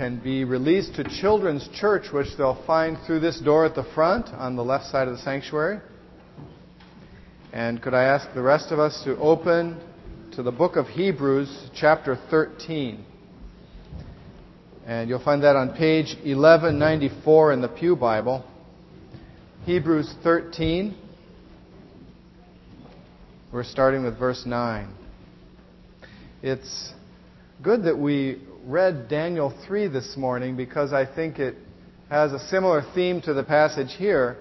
can be released to Children's Church, which they'll find through this door at the front on the left side of the sanctuary. And could I ask the rest of us to open to the book of Hebrews, chapter 13. And you'll find that on page 1194 in the Pew Bible. Hebrews 13. We're starting with verse 9. It's good that we read Daniel 3 this morning because I think it has a similar theme to the passage here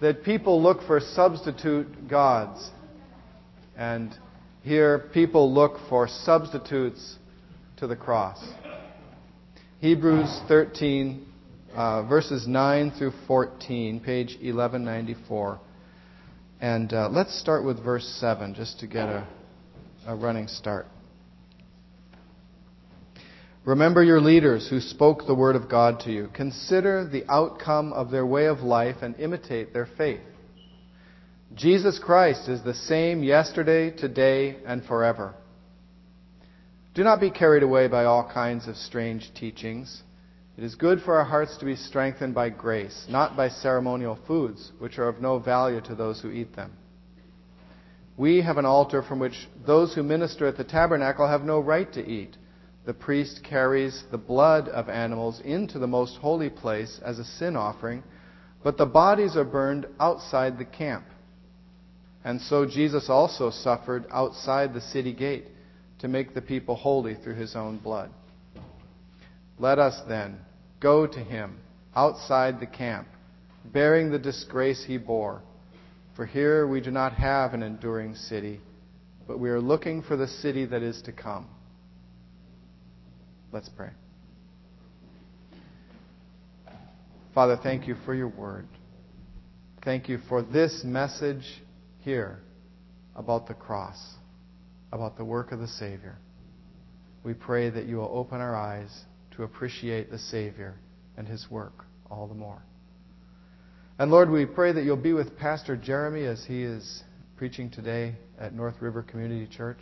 that people look for substitute gods. And here people look for substitutes to the cross. Hebrews 13, uh, verses 9 through 14, page 1194. And uh, let's start with verse 7 just to get a, a running start. Remember your leaders who spoke the word of God to you. Consider the outcome of their way of life and imitate their faith. Jesus Christ is the same yesterday, today, and forever. Do not be carried away by all kinds of strange teachings. It is good for our hearts to be strengthened by grace, not by ceremonial foods, which are of no value to those who eat them. We have an altar from which those who minister at the tabernacle have no right to eat the priest carries the blood of animals into the most holy place as a sin offering, but the bodies are burned outside the camp. And so Jesus also suffered outside the city gate to make the people holy through his own blood. Let us then go to him outside the camp, bearing the disgrace he bore. For here we do not have an enduring city, but we are looking for the city that is to come. Let's pray. Father, thank you for your word. Thank you for this message here about the cross, about the work of the Savior. We pray that you will open our eyes to appreciate the Savior and his work all the more. And Lord, we pray that you'll be with Pastor Jeremy as he is preaching today at North River Community Church.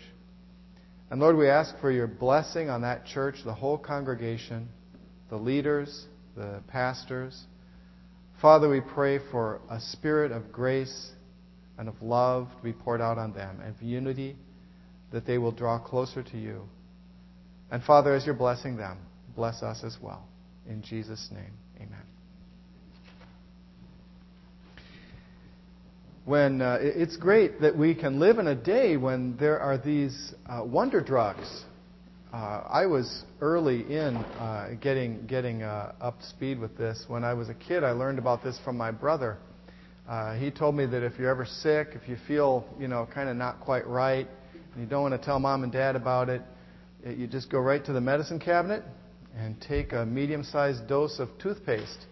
And Lord, we ask for your blessing on that church, the whole congregation, the leaders, the pastors. Father, we pray for a spirit of grace and of love to be poured out on them, and of unity, that they will draw closer to you. And Father, as you're blessing them, bless us as well. In Jesus' name, amen. When uh, it's great that we can live in a day when there are these uh, wonder drugs. Uh, I was early in uh, getting getting uh, up to speed with this. When I was a kid, I learned about this from my brother. Uh, he told me that if you're ever sick, if you feel you know kind of not quite right, and you don't want to tell mom and dad about it, you just go right to the medicine cabinet and take a medium-sized dose of toothpaste,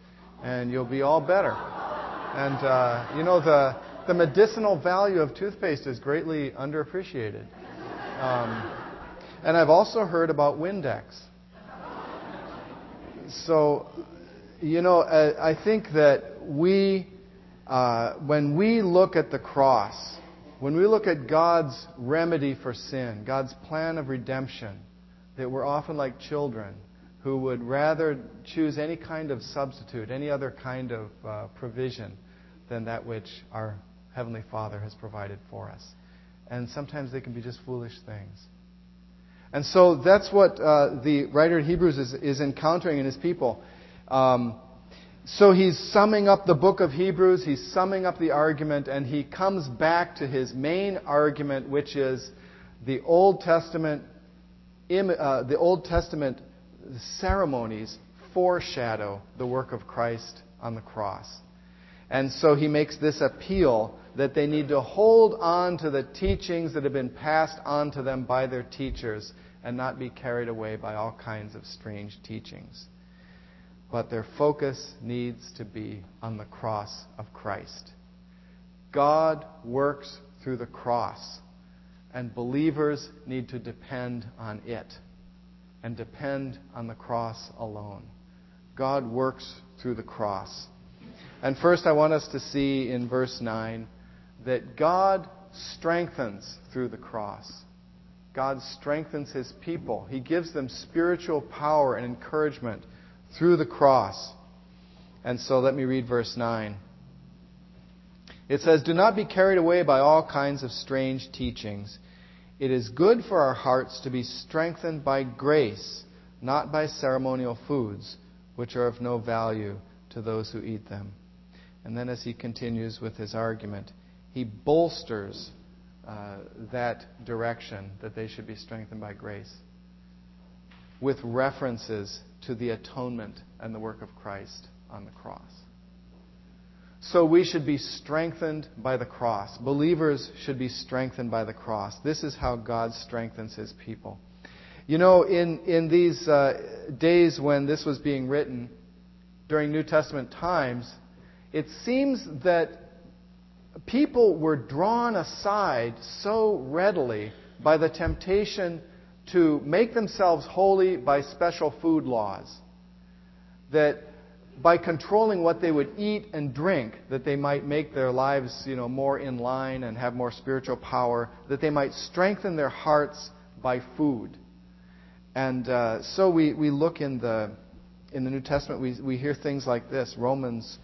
and you'll be all better. And you know the the medicinal value of toothpaste is greatly underappreciated. Um, and I've also heard about Windex. So, you know, I, think that we, uh, when we look at the cross, when we look at God's remedy for sin, God's plan of redemption, that we're often like children who would rather choose any kind of substitute, any other kind of uh, provision than that which our Heavenly Father has provided for us. And sometimes they can be just foolish things. And so that's what uh, the writer of Hebrews is, is encountering in his people. Um, so he's summing up the book of Hebrews, he's summing up the argument, and he comes back to his main argument, which is the Old Testament, uh, the Old Testament ceremonies foreshadow the work of Christ on the cross. And so he makes this appeal that they need to hold on to the teachings that have been passed on to them by their teachers and not be carried away by all kinds of strange teachings. But their focus needs to be on the cross of Christ. God works through the cross, and believers need to depend on it and depend on the cross alone. God works through the cross. And first, I want us to see in verse 9 that God strengthens through the cross. God strengthens his people. He gives them spiritual power and encouragement through the cross. And so let me read verse 9. It says, Do not be carried away by all kinds of strange teachings. It is good for our hearts to be strengthened by grace, not by ceremonial foods, which are of no value to those who eat them. And then as he continues with his argument, he bolsters uh, that direction that they should be strengthened by grace with references to the atonement and the work of Christ on the cross. So we should be strengthened by the cross. Believers should be strengthened by the cross. This is how God strengthens his people. You know, in, in these uh, days when this was being written, during New Testament times, it seems that people were drawn aside so readily by the temptation to make themselves holy by special food laws that by controlling what they would eat and drink that they might make their lives you know more in line and have more spiritual power that they might strengthen their hearts by food. And uh, so we, we look in the in the new testament we, we hear things like this romans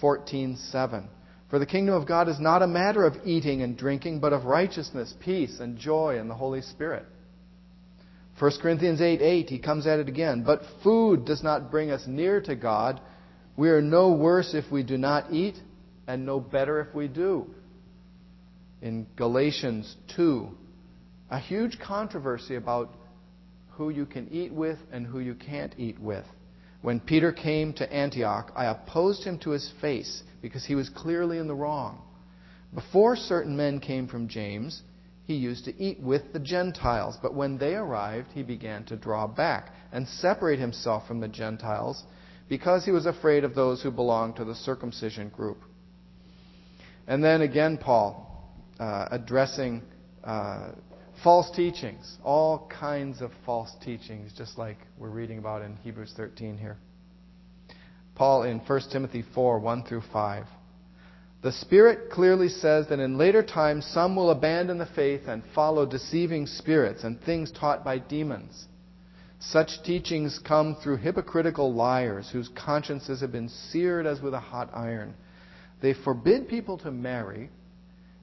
14 7 for the kingdom of God is not a matter of eating and drinking, but of righteousness, peace, and joy in the Holy Spirit. 1 Corinthians 8 8, he comes at it again. But food does not bring us near to God. We are no worse if we do not eat, and no better if we do. In Galatians 2, a huge controversy about who you can eat with and who you can't eat with. When Peter came to Antioch, I opposed him to his face because he was clearly in the wrong. Before certain men came from James, he used to eat with the Gentiles, but when they arrived, he began to draw back and separate himself from the Gentiles because he was afraid of those who belonged to the circumcision group. And then again, Paul, uh, addressing uh, false teachings, all kinds of false teachings, just like we're reading about in Hebrews 13 here. Paul in 1 Timothy 4 1 through 5. The Spirit clearly says that in later times some will abandon the faith and follow deceiving spirits and things taught by demons. Such teachings come through hypocritical liars whose consciences have been seared as with a hot iron. They forbid people to marry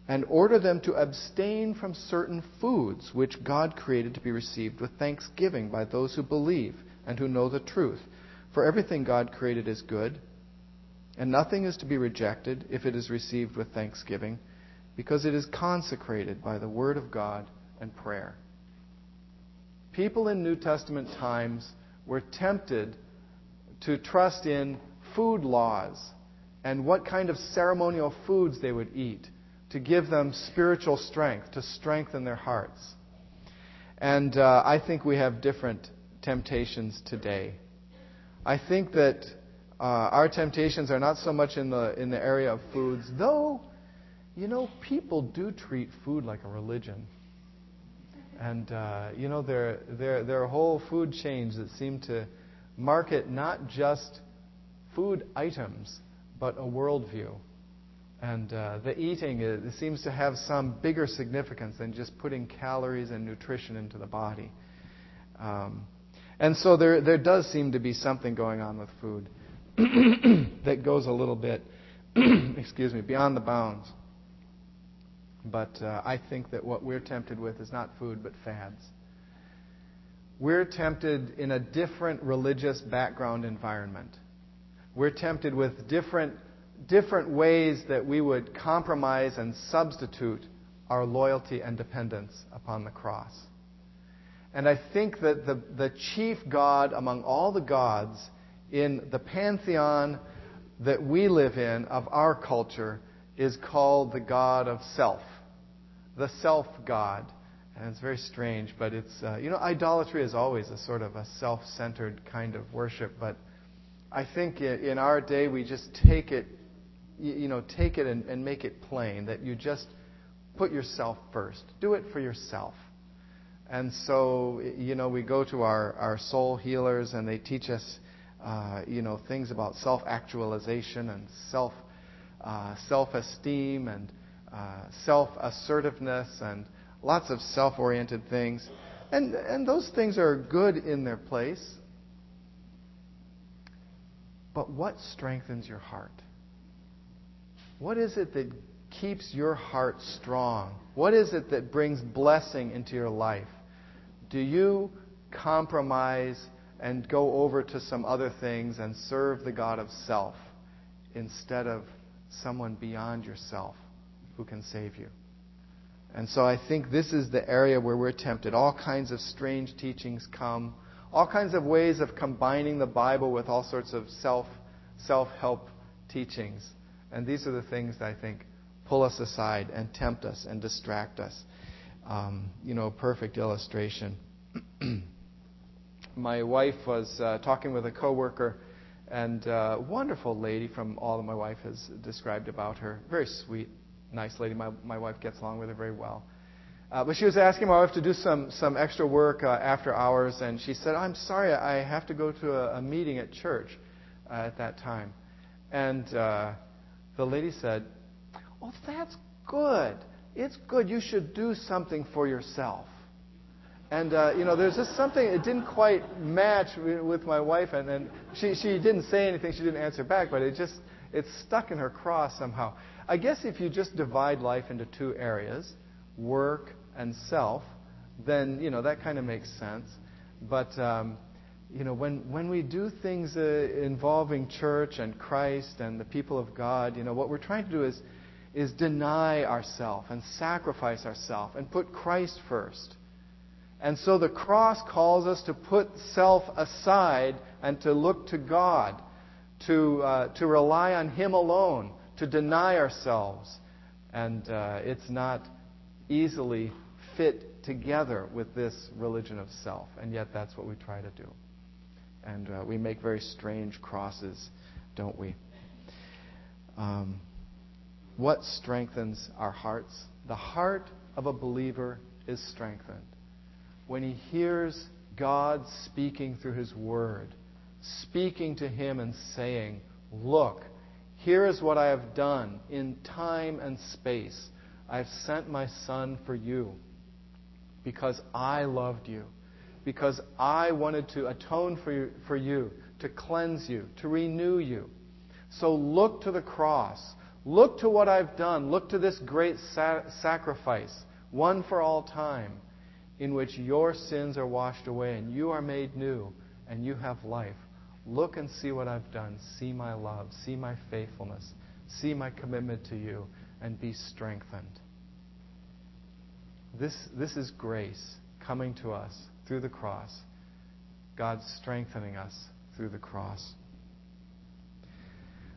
and order them to abstain from certain foods which God created to be received with thanksgiving by those who believe and who know the truth. For everything God created is good, and nothing is to be rejected if it is received with thanksgiving, because it is consecrated by the Word of God and prayer. People in New Testament times were tempted to trust in food laws and what kind of ceremonial foods they would eat to give them spiritual strength, to strengthen their hearts. And uh, I think we have different temptations today. I think that uh, our temptations are not so much in the in the area of foods, though. You know, people do treat food like a religion, and uh, you know there there there are whole food chains that seem to market not just food items, but a worldview. And uh, the eating it seems to have some bigger significance than just putting calories and nutrition into the body. Um, and so there, there does seem to be something going on with food that goes a little bit, excuse me, beyond the bounds. But uh, I think that what we're tempted with is not food, but fads. We're tempted in a different religious background environment. We're tempted with different different ways that we would compromise and substitute our loyalty and dependence upon the cross. And I think that the, the chief God among all the gods in the pantheon that we live in of our culture is called the God of self, the self God. And it's very strange, but it's, uh, you know, idolatry is always a sort of a self centered kind of worship, but I think in our day we just take it you, know, take it and, and make it plain that you just put yourself first. Do it for yourself. And so, you know, we go to our, our soul healers and they teach us, uh, you know, things about self actualization and self uh, self esteem and uh, self assertiveness and lots of self oriented things. And, and those things are good in their place. But what strengthens your heart? What is it that keeps your heart strong? What is it that brings blessing into your life? Do you compromise and go over to some other things and serve the God of self instead of someone beyond yourself who can save you? And so I think this is the area where we're tempted. All kinds of strange teachings come, all kinds of ways of combining the Bible with all sorts of self self help teachings. And these are the things that I think pull us aside and tempt us and distract us. Um, you know, perfect illustration. my wife was uh, talking with a coworker, and a uh, wonderful lady from all that my wife has described about her. Very sweet, nice lady. My, my wife gets along with her very well. Uh, but she was asking my wife to do some, some extra work uh, after hours, and she said, I'm sorry, I have to go to a, a meeting at church uh, at that time. And uh, the lady said, Oh, that's good. It's good. You should do something for yourself. And, uh, you know, there's just something, it didn't quite match with my wife. And, and she, she didn't say anything, she didn't answer back, but it just, it stuck in her cross somehow. I guess if you just divide life into two areas, work and self, then, you know, that kind of makes sense. But, um, you know, when, when we do things uh, involving church and Christ and the people of God, you know, what we're trying to do is, is deny ourselves and sacrifice ourselves and put Christ first. And so the cross calls us to put self aside and to look to God, to, uh, to rely on Him alone, to deny ourselves. And uh, it's not easily fit together with this religion of self. And yet that's what we try to do. And uh, we make very strange crosses, don't we? Um, what strengthens our hearts? The heart of a believer is strengthened when he hears God speaking through his word, speaking to him and saying, Look, here is what I have done in time and space. I have sent my son for you because I loved you, because I wanted to atone for you, for you, to cleanse you, to renew you. So look to the cross. Look to what I've done. Look to this great sa- sacrifice, one for all time in which your sins are washed away and you are made new and you have life. Look and see what I've done. See my love. See my faithfulness. See my commitment to you and be strengthened. This, this is grace coming to us through the cross. God strengthening us through the cross.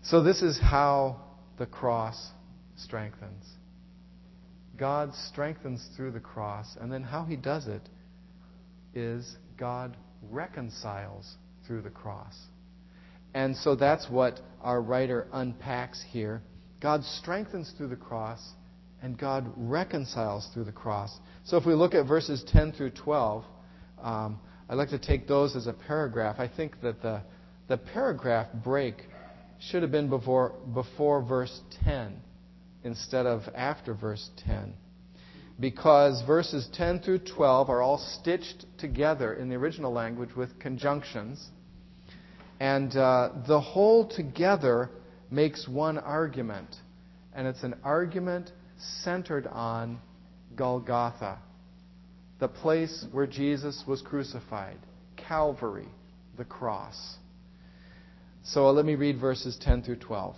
So, this is how the cross strengthens. God strengthens through the cross, and then how he does it is God reconciles through the cross. And so that's what our writer unpacks here. God strengthens through the cross, and God reconciles through the cross. So if we look at verses 10 through 12, um, I'd like to take those as a paragraph. I think that the, the paragraph break should have been before, before verse 10 instead of after verse 10. Because verses 10 through 12 are all stitched together in the original language with conjunctions. And uh, the whole together makes one argument. And it's an argument centered on Golgotha, the place where Jesus was crucified, Calvary, the cross. So uh, let me read verses 10 through 12.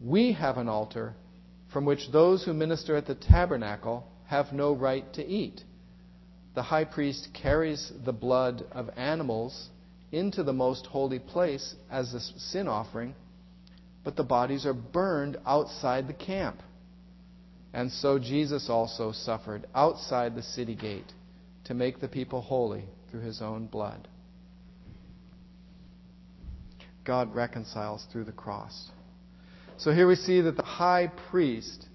We have an altar from which those who minister at the tabernacle have no right to eat. The high priest carries the blood of animals into the most holy place as a sin offering, but the bodies are burned outside the camp. And so Jesus also suffered outside the city gate to make the people holy through his own blood. God reconciles through the cross. So here we see that the high priest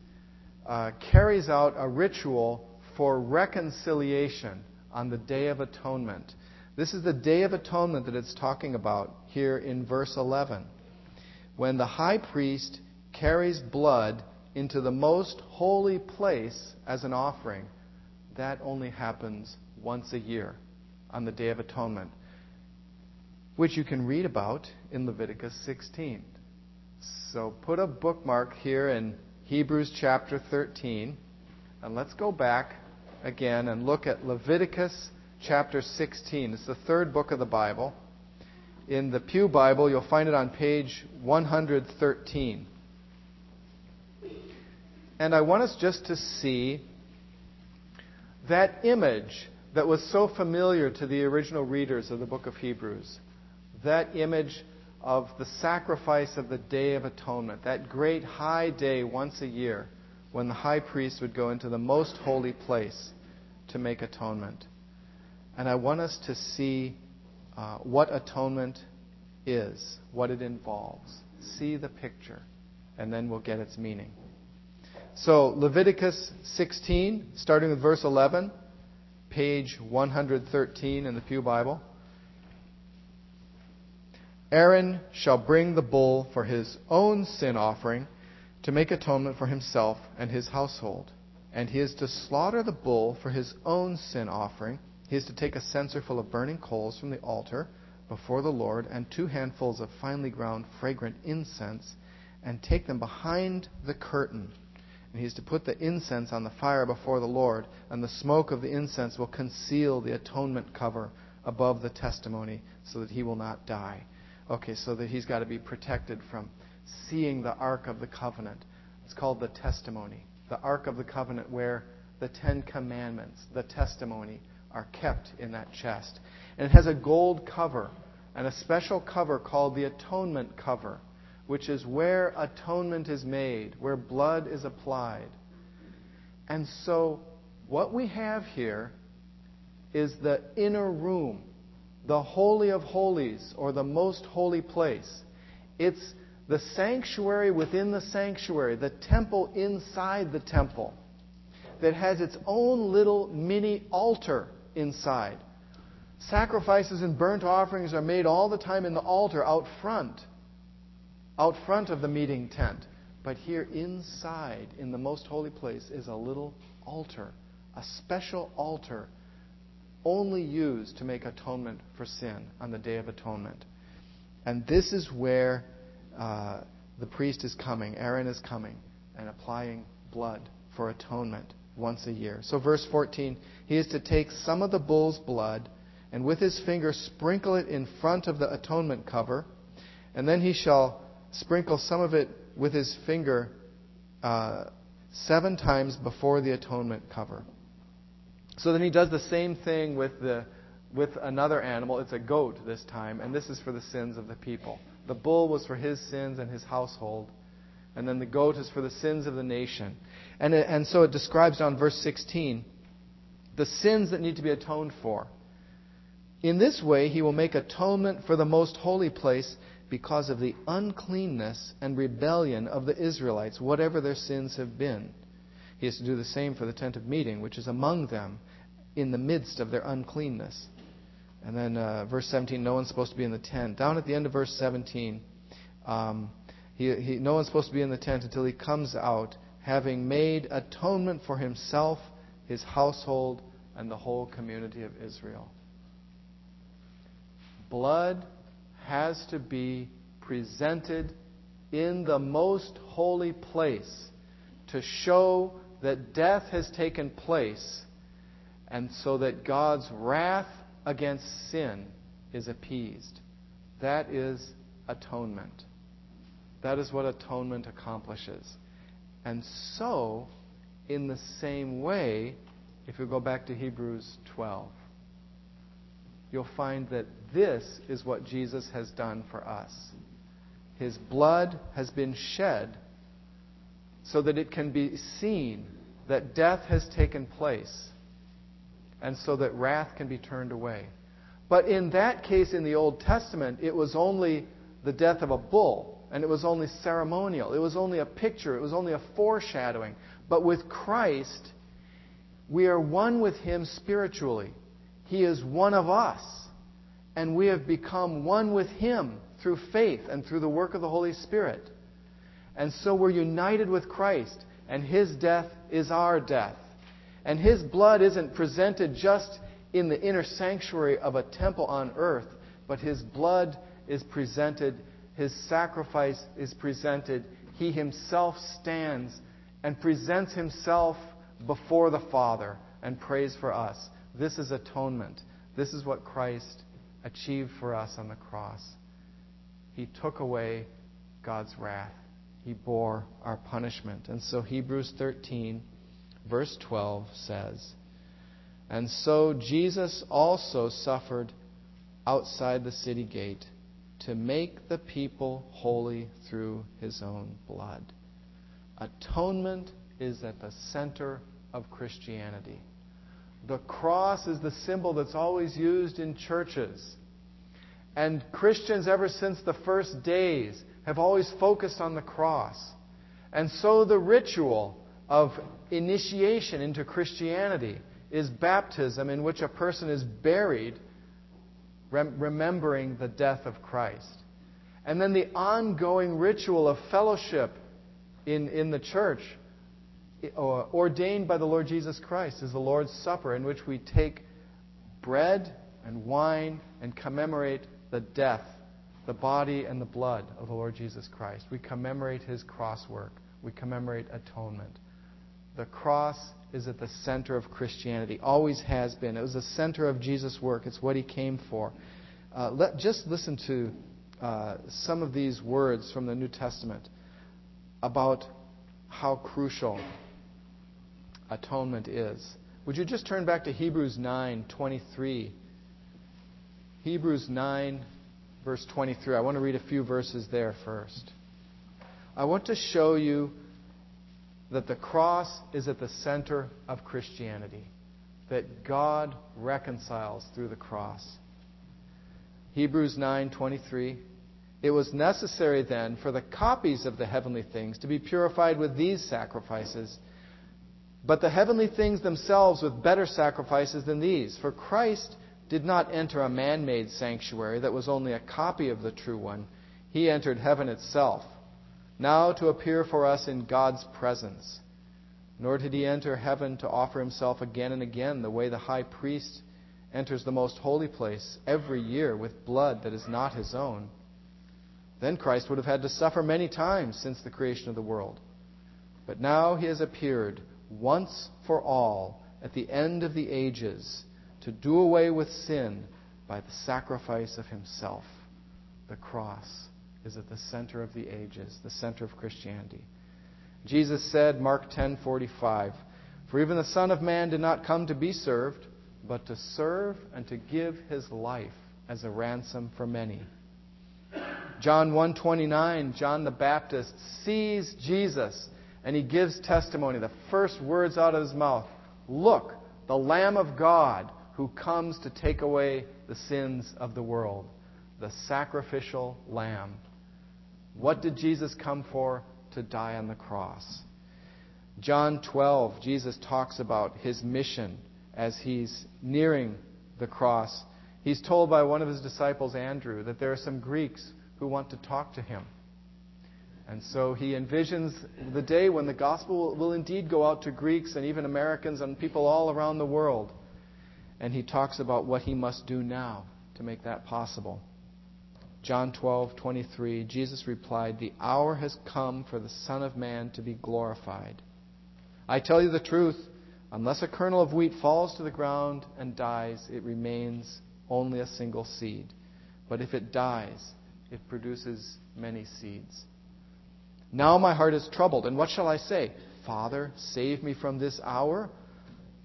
uh, carries out a ritual for reconciliation on the Day of Atonement. This is the Day of Atonement that it's talking about here in verse 11. When the high priest carries blood into the most holy place as an offering, that only happens once a year on the Day of Atonement, which you can read about in Leviticus 16. So put a bookmark here in Hebrews chapter 13, and let's go back again and look at Leviticus chapter 16. It's the third book of the Bible. In the Pew Bible, you'll find it on page 113. And I want us just to see that image that was so familiar to the original readers of the book of Hebrews. That image of the sacrifice of the Day of Atonement, that great high day once a year when the high priest would go into the most holy place to make atonement. And I want us to see uh, what atonement is, what it involves. See the picture, and then we'll get its meaning. So, Leviticus 16, starting with verse 11, page 113 in the Pew Bible. Aaron shall bring the bull for his own sin offering to make atonement for himself and his household. And he is to slaughter the bull for his own sin offering. He is to take a censer full of burning coals from the altar before the Lord, and two handfuls of finely ground fragrant incense, and take them behind the curtain and he is to put the incense on the fire before the Lord, and the smoke of the incense will conceal the atonement cover above the testimony so that he will not die. Okay, so that he's got to be protected from seeing the Ark of the Covenant. It's called the testimony. The Ark of the Covenant, where the Ten Commandments, the testimony, are kept in that chest. And it has a gold cover and a special cover called the atonement cover which is where atonement is made, where blood is applied. And so, what we have here is the inner room, the Holy of Holies, or the most holy place. It's the sanctuary within the sanctuary, the temple inside the temple, that has its own little mini altar inside. Sacrifices and burnt offerings are made all the time in the altar out front out front of the meeting tent. But here inside, in the most holy place, is a little altar, a special altar only used to make atonement for sin on the Day of Atonement. And this is where uh, the priest is coming, Aaron is coming, and applying blood for atonement once a year. So, verse 14, he is to take some of the bull's blood and with his finger sprinkle it in front of the atonement cover, and then he shall sprinkle some of it with his finger uh, seven times before the atonement cover. So then he does the same thing with, the, with another animal. It's a goat this time, and this is for the sins of the people. The bull was for his sins and his household, and then the goat is for the sins of the nation. And, it, and so it describes down verse 16 the sins that need to be atoned for. In this way, he will make atonement for the most holy place because of the uncleanness and rebellion of the Israelites, whatever their sins have been. He has to do the same for the tent of meeting, which is among them in the midst of their uncleanness. And then uh, verse 17, no one's supposed to be in the tent. Down at the end of verse 17, um, he, he, no one's supposed to be in the tent until he comes out, having made atonement for himself, his household, and the whole community of Israel. Blood has to be presented in the most holy place to show that death has taken place and so that God's wrath against sin is appeased. That is atonement. That is what atonement accomplishes. And so, in the same way, if we go back to Hebrews 12, you'll find that this is what Jesus has done for us. His blood has been shed so that it can be seen that death has taken place and so that wrath can be turned away. But in that case in the Old Testament, it was only the death of a bull, and it was only ceremonial. It was only a picture, it was only a foreshadowing. But with Christ, we are one with Him spiritually. He is one of us. And we have become one with Him through faith and through the work of the Holy Spirit. And so we're united with Christ, and His death is our death. And His blood isn't presented just in the inner sanctuary of a temple on earth, but His blood is presented, His sacrifice is presented. He Himself stands and presents Himself before the Father and prays for us. This is atonement. This is what Christ achieved for us on the cross. He took away God's wrath. He bore our punishment. And so Hebrews 13, verse 12 says, And so Jesus also suffered outside the city gate to make the people holy through his own blood. Atonement is at the center of Christianity. The cross is the symbol that's always used in churches. And Christians, ever since the first days, have always focused on the cross. And so the ritual of initiation into Christianity is baptism, in which a person is buried rem- remembering the death of Christ. And then the ongoing ritual of fellowship in, in the church, ordained by the Lord Jesus Christ, is the Lord's Supper, in which we take bread and wine and commemorate the death the body and the blood of the Lord Jesus Christ. We commemorate his cross work. We commemorate atonement. The cross is at the center of Christianity, always has been. It was the center of Jesus' work, it's what he came for. Uh, let, just listen to uh, some of these words from the New Testament about how crucial atonement is. Would you just turn back to Hebrews 9:23? Hebrews 9 verse 23. I want to read a few verses there first. I want to show you that the cross is at the center of Christianity, that God reconciles through the cross. Hebrews 9:23 It was necessary then for the copies of the heavenly things to be purified with these sacrifices, but the heavenly things themselves with better sacrifices than these, for Christ did not enter a man made sanctuary that was only a copy of the true one. He entered heaven itself, now to appear for us in God's presence. Nor did he enter heaven to offer himself again and again, the way the high priest enters the most holy place every year with blood that is not his own. Then Christ would have had to suffer many times since the creation of the world. But now he has appeared once for all at the end of the ages to do away with sin by the sacrifice of himself. The cross is at the center of the ages, the center of Christianity. Jesus said, Mark 10:45, "For even the Son of Man did not come to be served, but to serve and to give his life as a ransom for many." John 1:29, John the Baptist sees Jesus and he gives testimony, the first words out of his mouth, "Look, the Lamb of God who comes to take away the sins of the world, the sacrificial lamb. What did Jesus come for? To die on the cross. John 12, Jesus talks about his mission as he's nearing the cross. He's told by one of his disciples, Andrew, that there are some Greeks who want to talk to him. And so he envisions the day when the gospel will indeed go out to Greeks and even Americans and people all around the world. And he talks about what he must do now to make that possible. John 12:23 Jesus replied, "The hour has come for the Son of man to be glorified. I tell you the truth, unless a kernel of wheat falls to the ground and dies, it remains only a single seed. But if it dies, it produces many seeds." Now my heart is troubled, and what shall I say? Father, save me from this hour?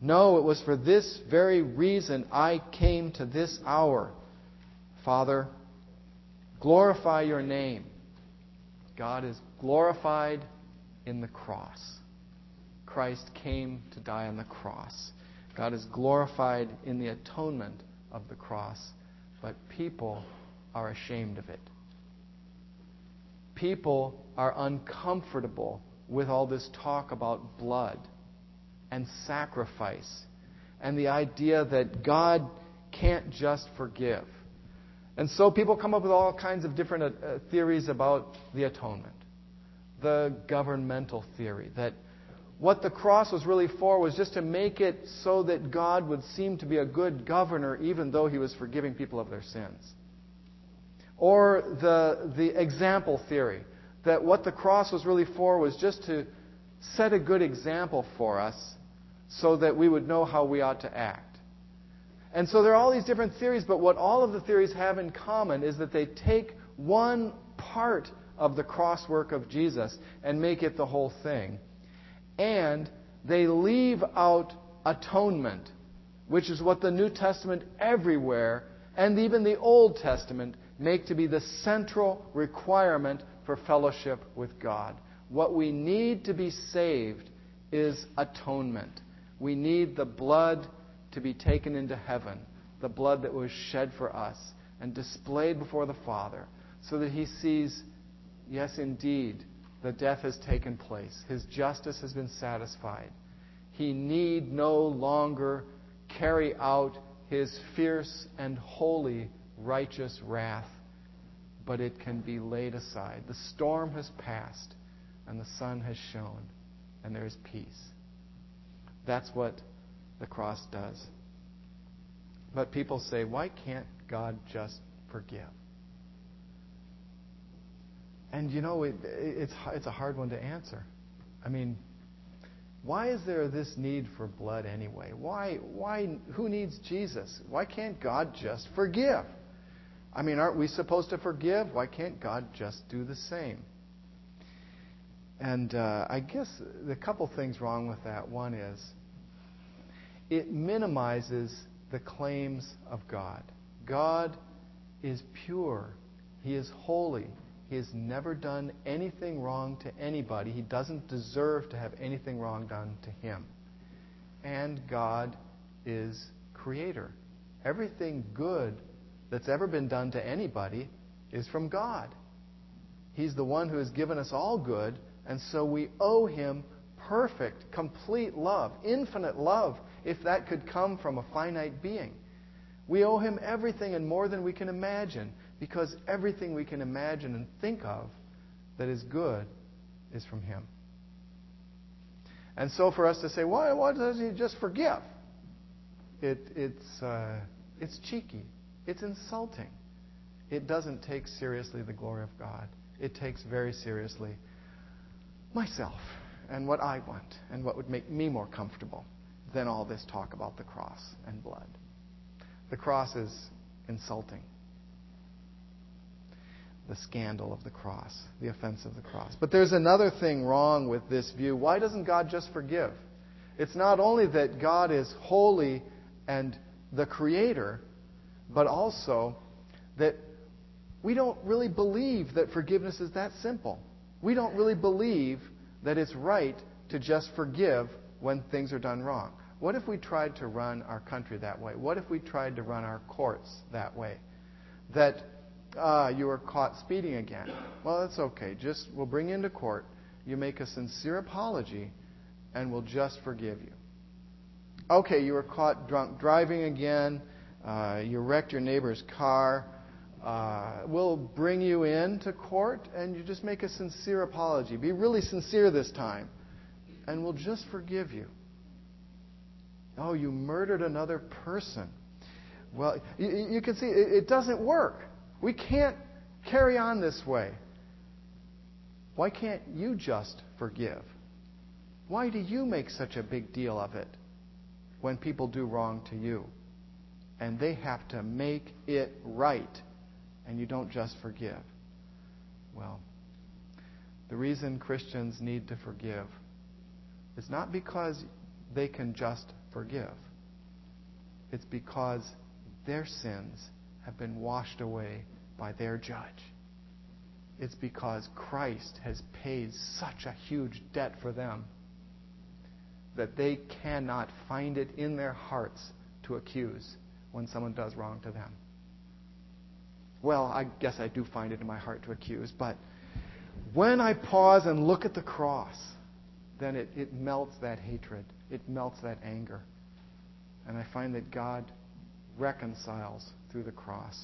No, it was for this very reason I came to this hour. Father, glorify your name. God is glorified in the cross. Christ came to die on the cross. God is glorified in the atonement of the cross, but people are ashamed of it. People are uncomfortable with all this talk about blood and sacrifice and the idea that God can't just forgive. And so people come up with all kinds of different uh, uh, theories about the atonement. the governmental theory that what the cross was really for was just to make it so that God would seem to be a good governor even though he was forgiving people of their sins. Or the, the example theory that what the cross was really for was just to set a good example for us so that we would know how we ought to act. And so there are all these different theories, but what all of the theories have in common is that they take one part of the cross work of Jesus and make it the whole thing and they leave out atonement, which is what the New Testament everywhere and even the Old Testament make to be the central requirement for fellowship with God. What we need to be saved is atonement. We need the blood to be taken into heaven, the blood that was shed for us and displayed before the Father, so that He sees, yes, indeed, the death has taken place. His justice has been satisfied. He need no longer carry out his fierce and holy righteous wrath, but it can be laid aside. The storm has passed, and the sun has shone, and there is peace. That's what the cross does. But people say, why can't God just forgive? And you know, it, it's, it's a hard one to answer. I mean, why is there this need for blood anyway? Why, why, who needs Jesus? Why can't God just forgive? I mean, aren't we supposed to forgive? Why can't God just do the same? And uh, I guess the couple things wrong with that. One is it minimizes the claims of God. God is pure, He is holy, he has never done anything wrong to anybody. He doesn't deserve to have anything wrong done to him. And God is creator. Everything good that's ever been done to anybody is from God. He's the one who has given us all good, and so we owe him perfect, complete love, infinite love, if that could come from a finite being. We owe him everything and more than we can imagine because everything we can imagine and think of that is good is from Him. And so for us to say, why, why doesn't He just forgive? It, it's, uh, it's cheeky. It's insulting. It doesn't take seriously the glory of God. It takes very seriously myself and what I want and what would make me more comfortable than all this talk about the cross and blood. The cross is insulting the scandal of the cross, the offense of the cross. But there's another thing wrong with this view. Why doesn't God just forgive? It's not only that God is holy and the creator, but also that we don't really believe that forgiveness is that simple. We don't really believe that it's right to just forgive when things are done wrong. What if we tried to run our country that way? What if we tried to run our courts that way? That ah, you were caught speeding again. Well, that's okay. Just we'll bring you into court. You make a sincere apology, and we'll just forgive you. Okay, you were caught drunk driving again. Uh, you wrecked your neighbor's car. Uh, we'll bring you in to court, and you just make a sincere apology. Be really sincere this time, and we'll just forgive you. Oh, you murdered another person. Well, you, you can see it, it doesn't work. We can't carry on this way. Why can't you just forgive? Why do you make such a big deal of it when people do wrong to you? And they have to make it right, and you don't just forgive. Well, the reason Christians need to forgive is not because they can just forgive, it's because their sins have been washed away by their judge. It's because Christ has paid such a huge debt for them that they cannot find it in their hearts to accuse when someone does wrong to them. Well, I guess I do find it in my heart to accuse, but when I pause and look at the cross, then it, it melts that hatred, it melts that anger. And I find that God reconciles through the cross.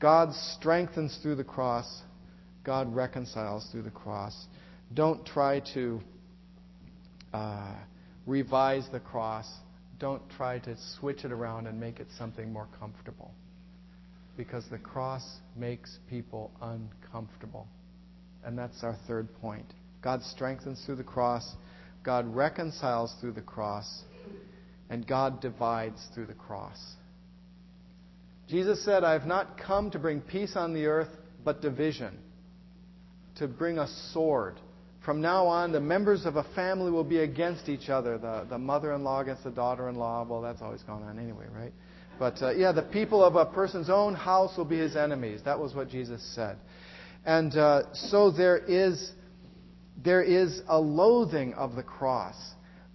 God strengthens through the cross. God reconciles through the cross. Don't try to uh, revise the cross. Don't try to switch it around and make it something more comfortable. Because the cross makes people uncomfortable. And that's our third point. God strengthens through the cross, God reconciles through the cross, and God divides through the cross. Jesus said, I have not come to bring peace on the earth, but division, to bring a sword from now on, the members of a family will be against each other. The, the mother in law against the daughter in law. Well, that's always gone on anyway, right? But uh, yeah, the people of a person's own house will be his enemies. That was what Jesus said. And uh, so there is, there is a loathing of the cross.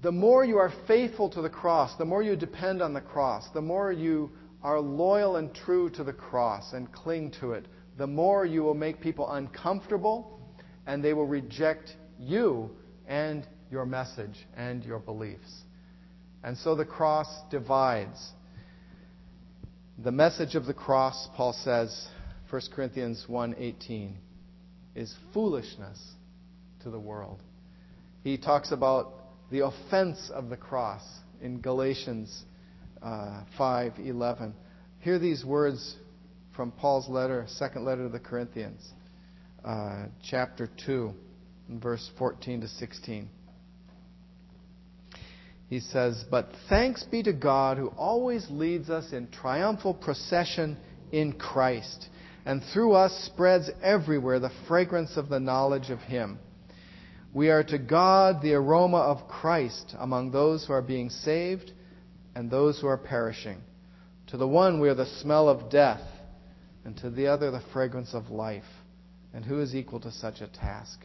The more you are faithful to the cross, the more you depend on the cross, the more you are loyal and true to the cross and cling to it, the more you will make people uncomfortable and they will reject you and your message and your beliefs. And so the cross divides. The message of the cross, Paul says, 1 Corinthians 1:18, is foolishness to the world. He talks about the offense of the cross in Galatians uh, 5:11. Hear these words from Paul's letter, second letter to the Corinthians, uh, chapter 2 in verse 14 to 16. He says, But thanks be to God who always leads us in triumphal procession in Christ, and through us spreads everywhere the fragrance of the knowledge of Him. We are to God the aroma of Christ among those who are being saved and those who are perishing. To the one we are the smell of death, and to the other the fragrance of life. And who is equal to such a task?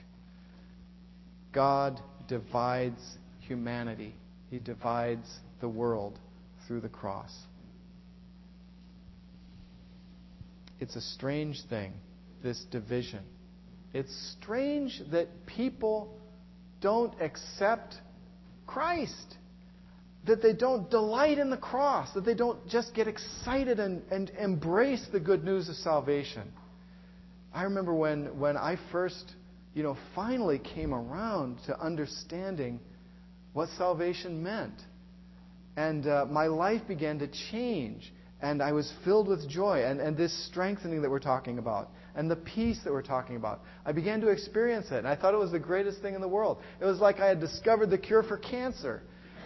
God divides humanity, He divides the world through the cross. It's a strange thing, this division. It's strange that people don't accept Christ, that they don't delight in the cross, that they don't just get excited and, and embrace the good news of salvation. I remember when, when I first you know, finally came around to understanding what salvation meant. And uh, my life began to change. And I was filled with joy. And, and this strengthening that we're talking about. And the peace that we're talking about. I began to experience it. And I thought it was the greatest thing in the world. It was like I had discovered the cure for cancer.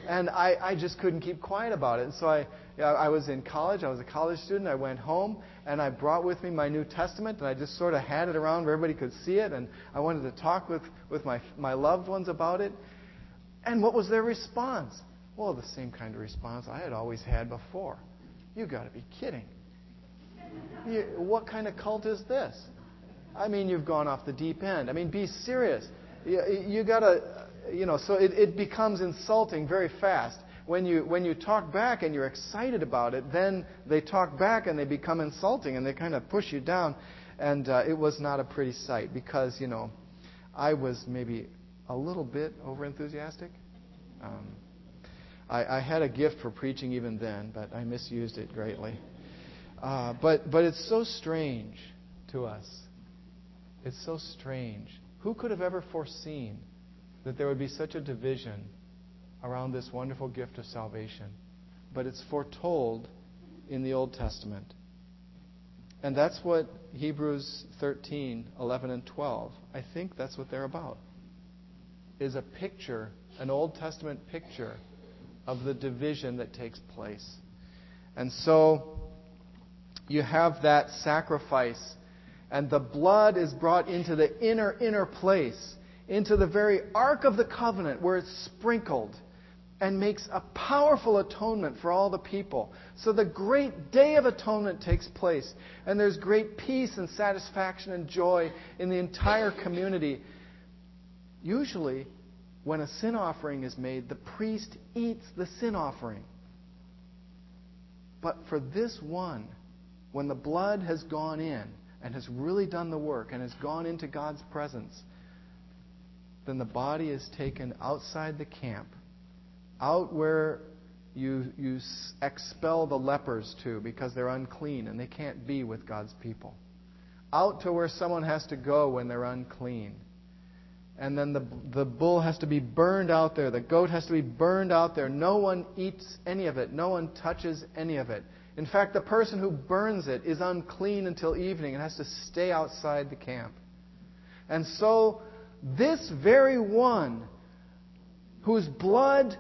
And I, I just couldn't keep quiet about it. And so I, I was in college. I was a college student. I went home and I brought with me my New Testament and I just sort of had it around where everybody could see it. And I wanted to talk with, with my, my loved ones about it. And what was their response? Well, the same kind of response I had always had before. You got to be kidding. You, what kind of cult is this? I mean, you've gone off the deep end. I mean, be serious. You, you got to, you know, so it, it becomes insulting very fast when you, when you talk back and you're excited about it, then they talk back and they become insulting and they kind of push you down. And uh, it was not a pretty sight because, you know, I was maybe a little bit overenthusiastic. Um, I, I had a gift for preaching even then, but I misused it greatly. Uh, but, but it's so strange to us. It's so strange. Who could have ever foreseen that there would be such a division around this wonderful gift of salvation. But it's foretold in the Old Testament. And that's what Hebrews 13, 11, and 12, I think that's what they're about. Is a picture, an Old Testament picture of the division that takes place. And so you have that sacrifice, and the blood is brought into the inner, inner place, into the very ark of the covenant where it's sprinkled and makes a powerful atonement for all the people. So the great day of atonement takes place, and there's great peace and satisfaction and joy in the entire community. Usually, when a sin offering is made, the priest eats the sin offering. But for this one, when the blood has gone in and has really done the work and has gone into God's presence, then the body is taken outside the camp out where you, you expel the lepers to because they're unclean and they can't be with God's people. Out to where someone has to go when they're unclean. and then the, the bull has to be burned out there. The goat has to be burned out there. No one eats any of it. No one touches any of it. In fact, the person who burns it is unclean until evening and has to stay outside the camp. And so, this very one whose blood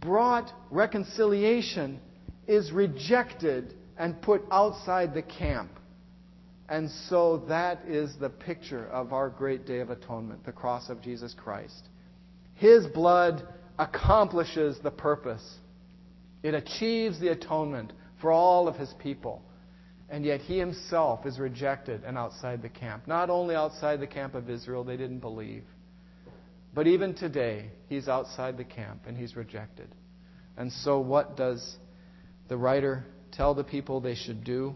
brought reconciliation is rejected and put outside the camp. And so that is the picture of our great day of atonement, the cross of Jesus Christ. His blood accomplishes the purpose, it achieves the atonement for all of his people. And yet he himself is rejected and outside the camp. Not only outside the camp of Israel, they didn't believe. But even today, he's outside the camp and he's rejected. And so, what does the writer tell the people they should do?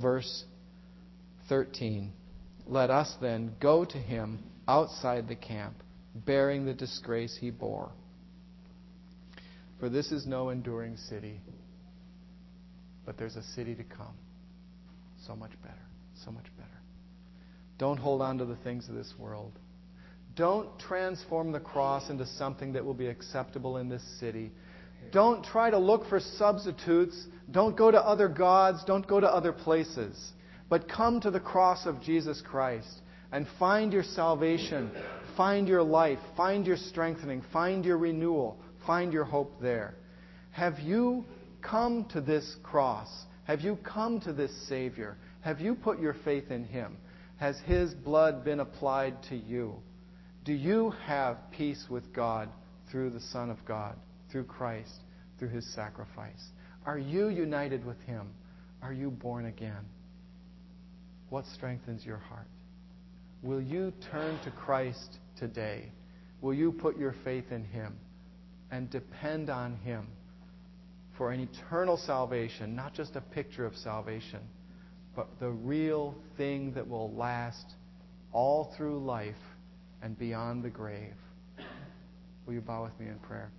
Verse 13 Let us then go to him outside the camp, bearing the disgrace he bore. For this is no enduring city, but there's a city to come. So much better. So much better. Don't hold on to the things of this world. Don't transform the cross into something that will be acceptable in this city. Don't try to look for substitutes. Don't go to other gods. Don't go to other places. But come to the cross of Jesus Christ and find your salvation, find your life, find your strengthening, find your renewal, find your hope there. Have you come to this cross? Have you come to this Savior? Have you put your faith in Him? Has His blood been applied to you? Do you have peace with God through the Son of God, through Christ, through His sacrifice? Are you united with Him? Are you born again? What strengthens your heart? Will you turn to Christ today? Will you put your faith in Him and depend on Him for an eternal salvation, not just a picture of salvation, but the real thing that will last all through life and beyond the grave? Will you bow with me in prayer?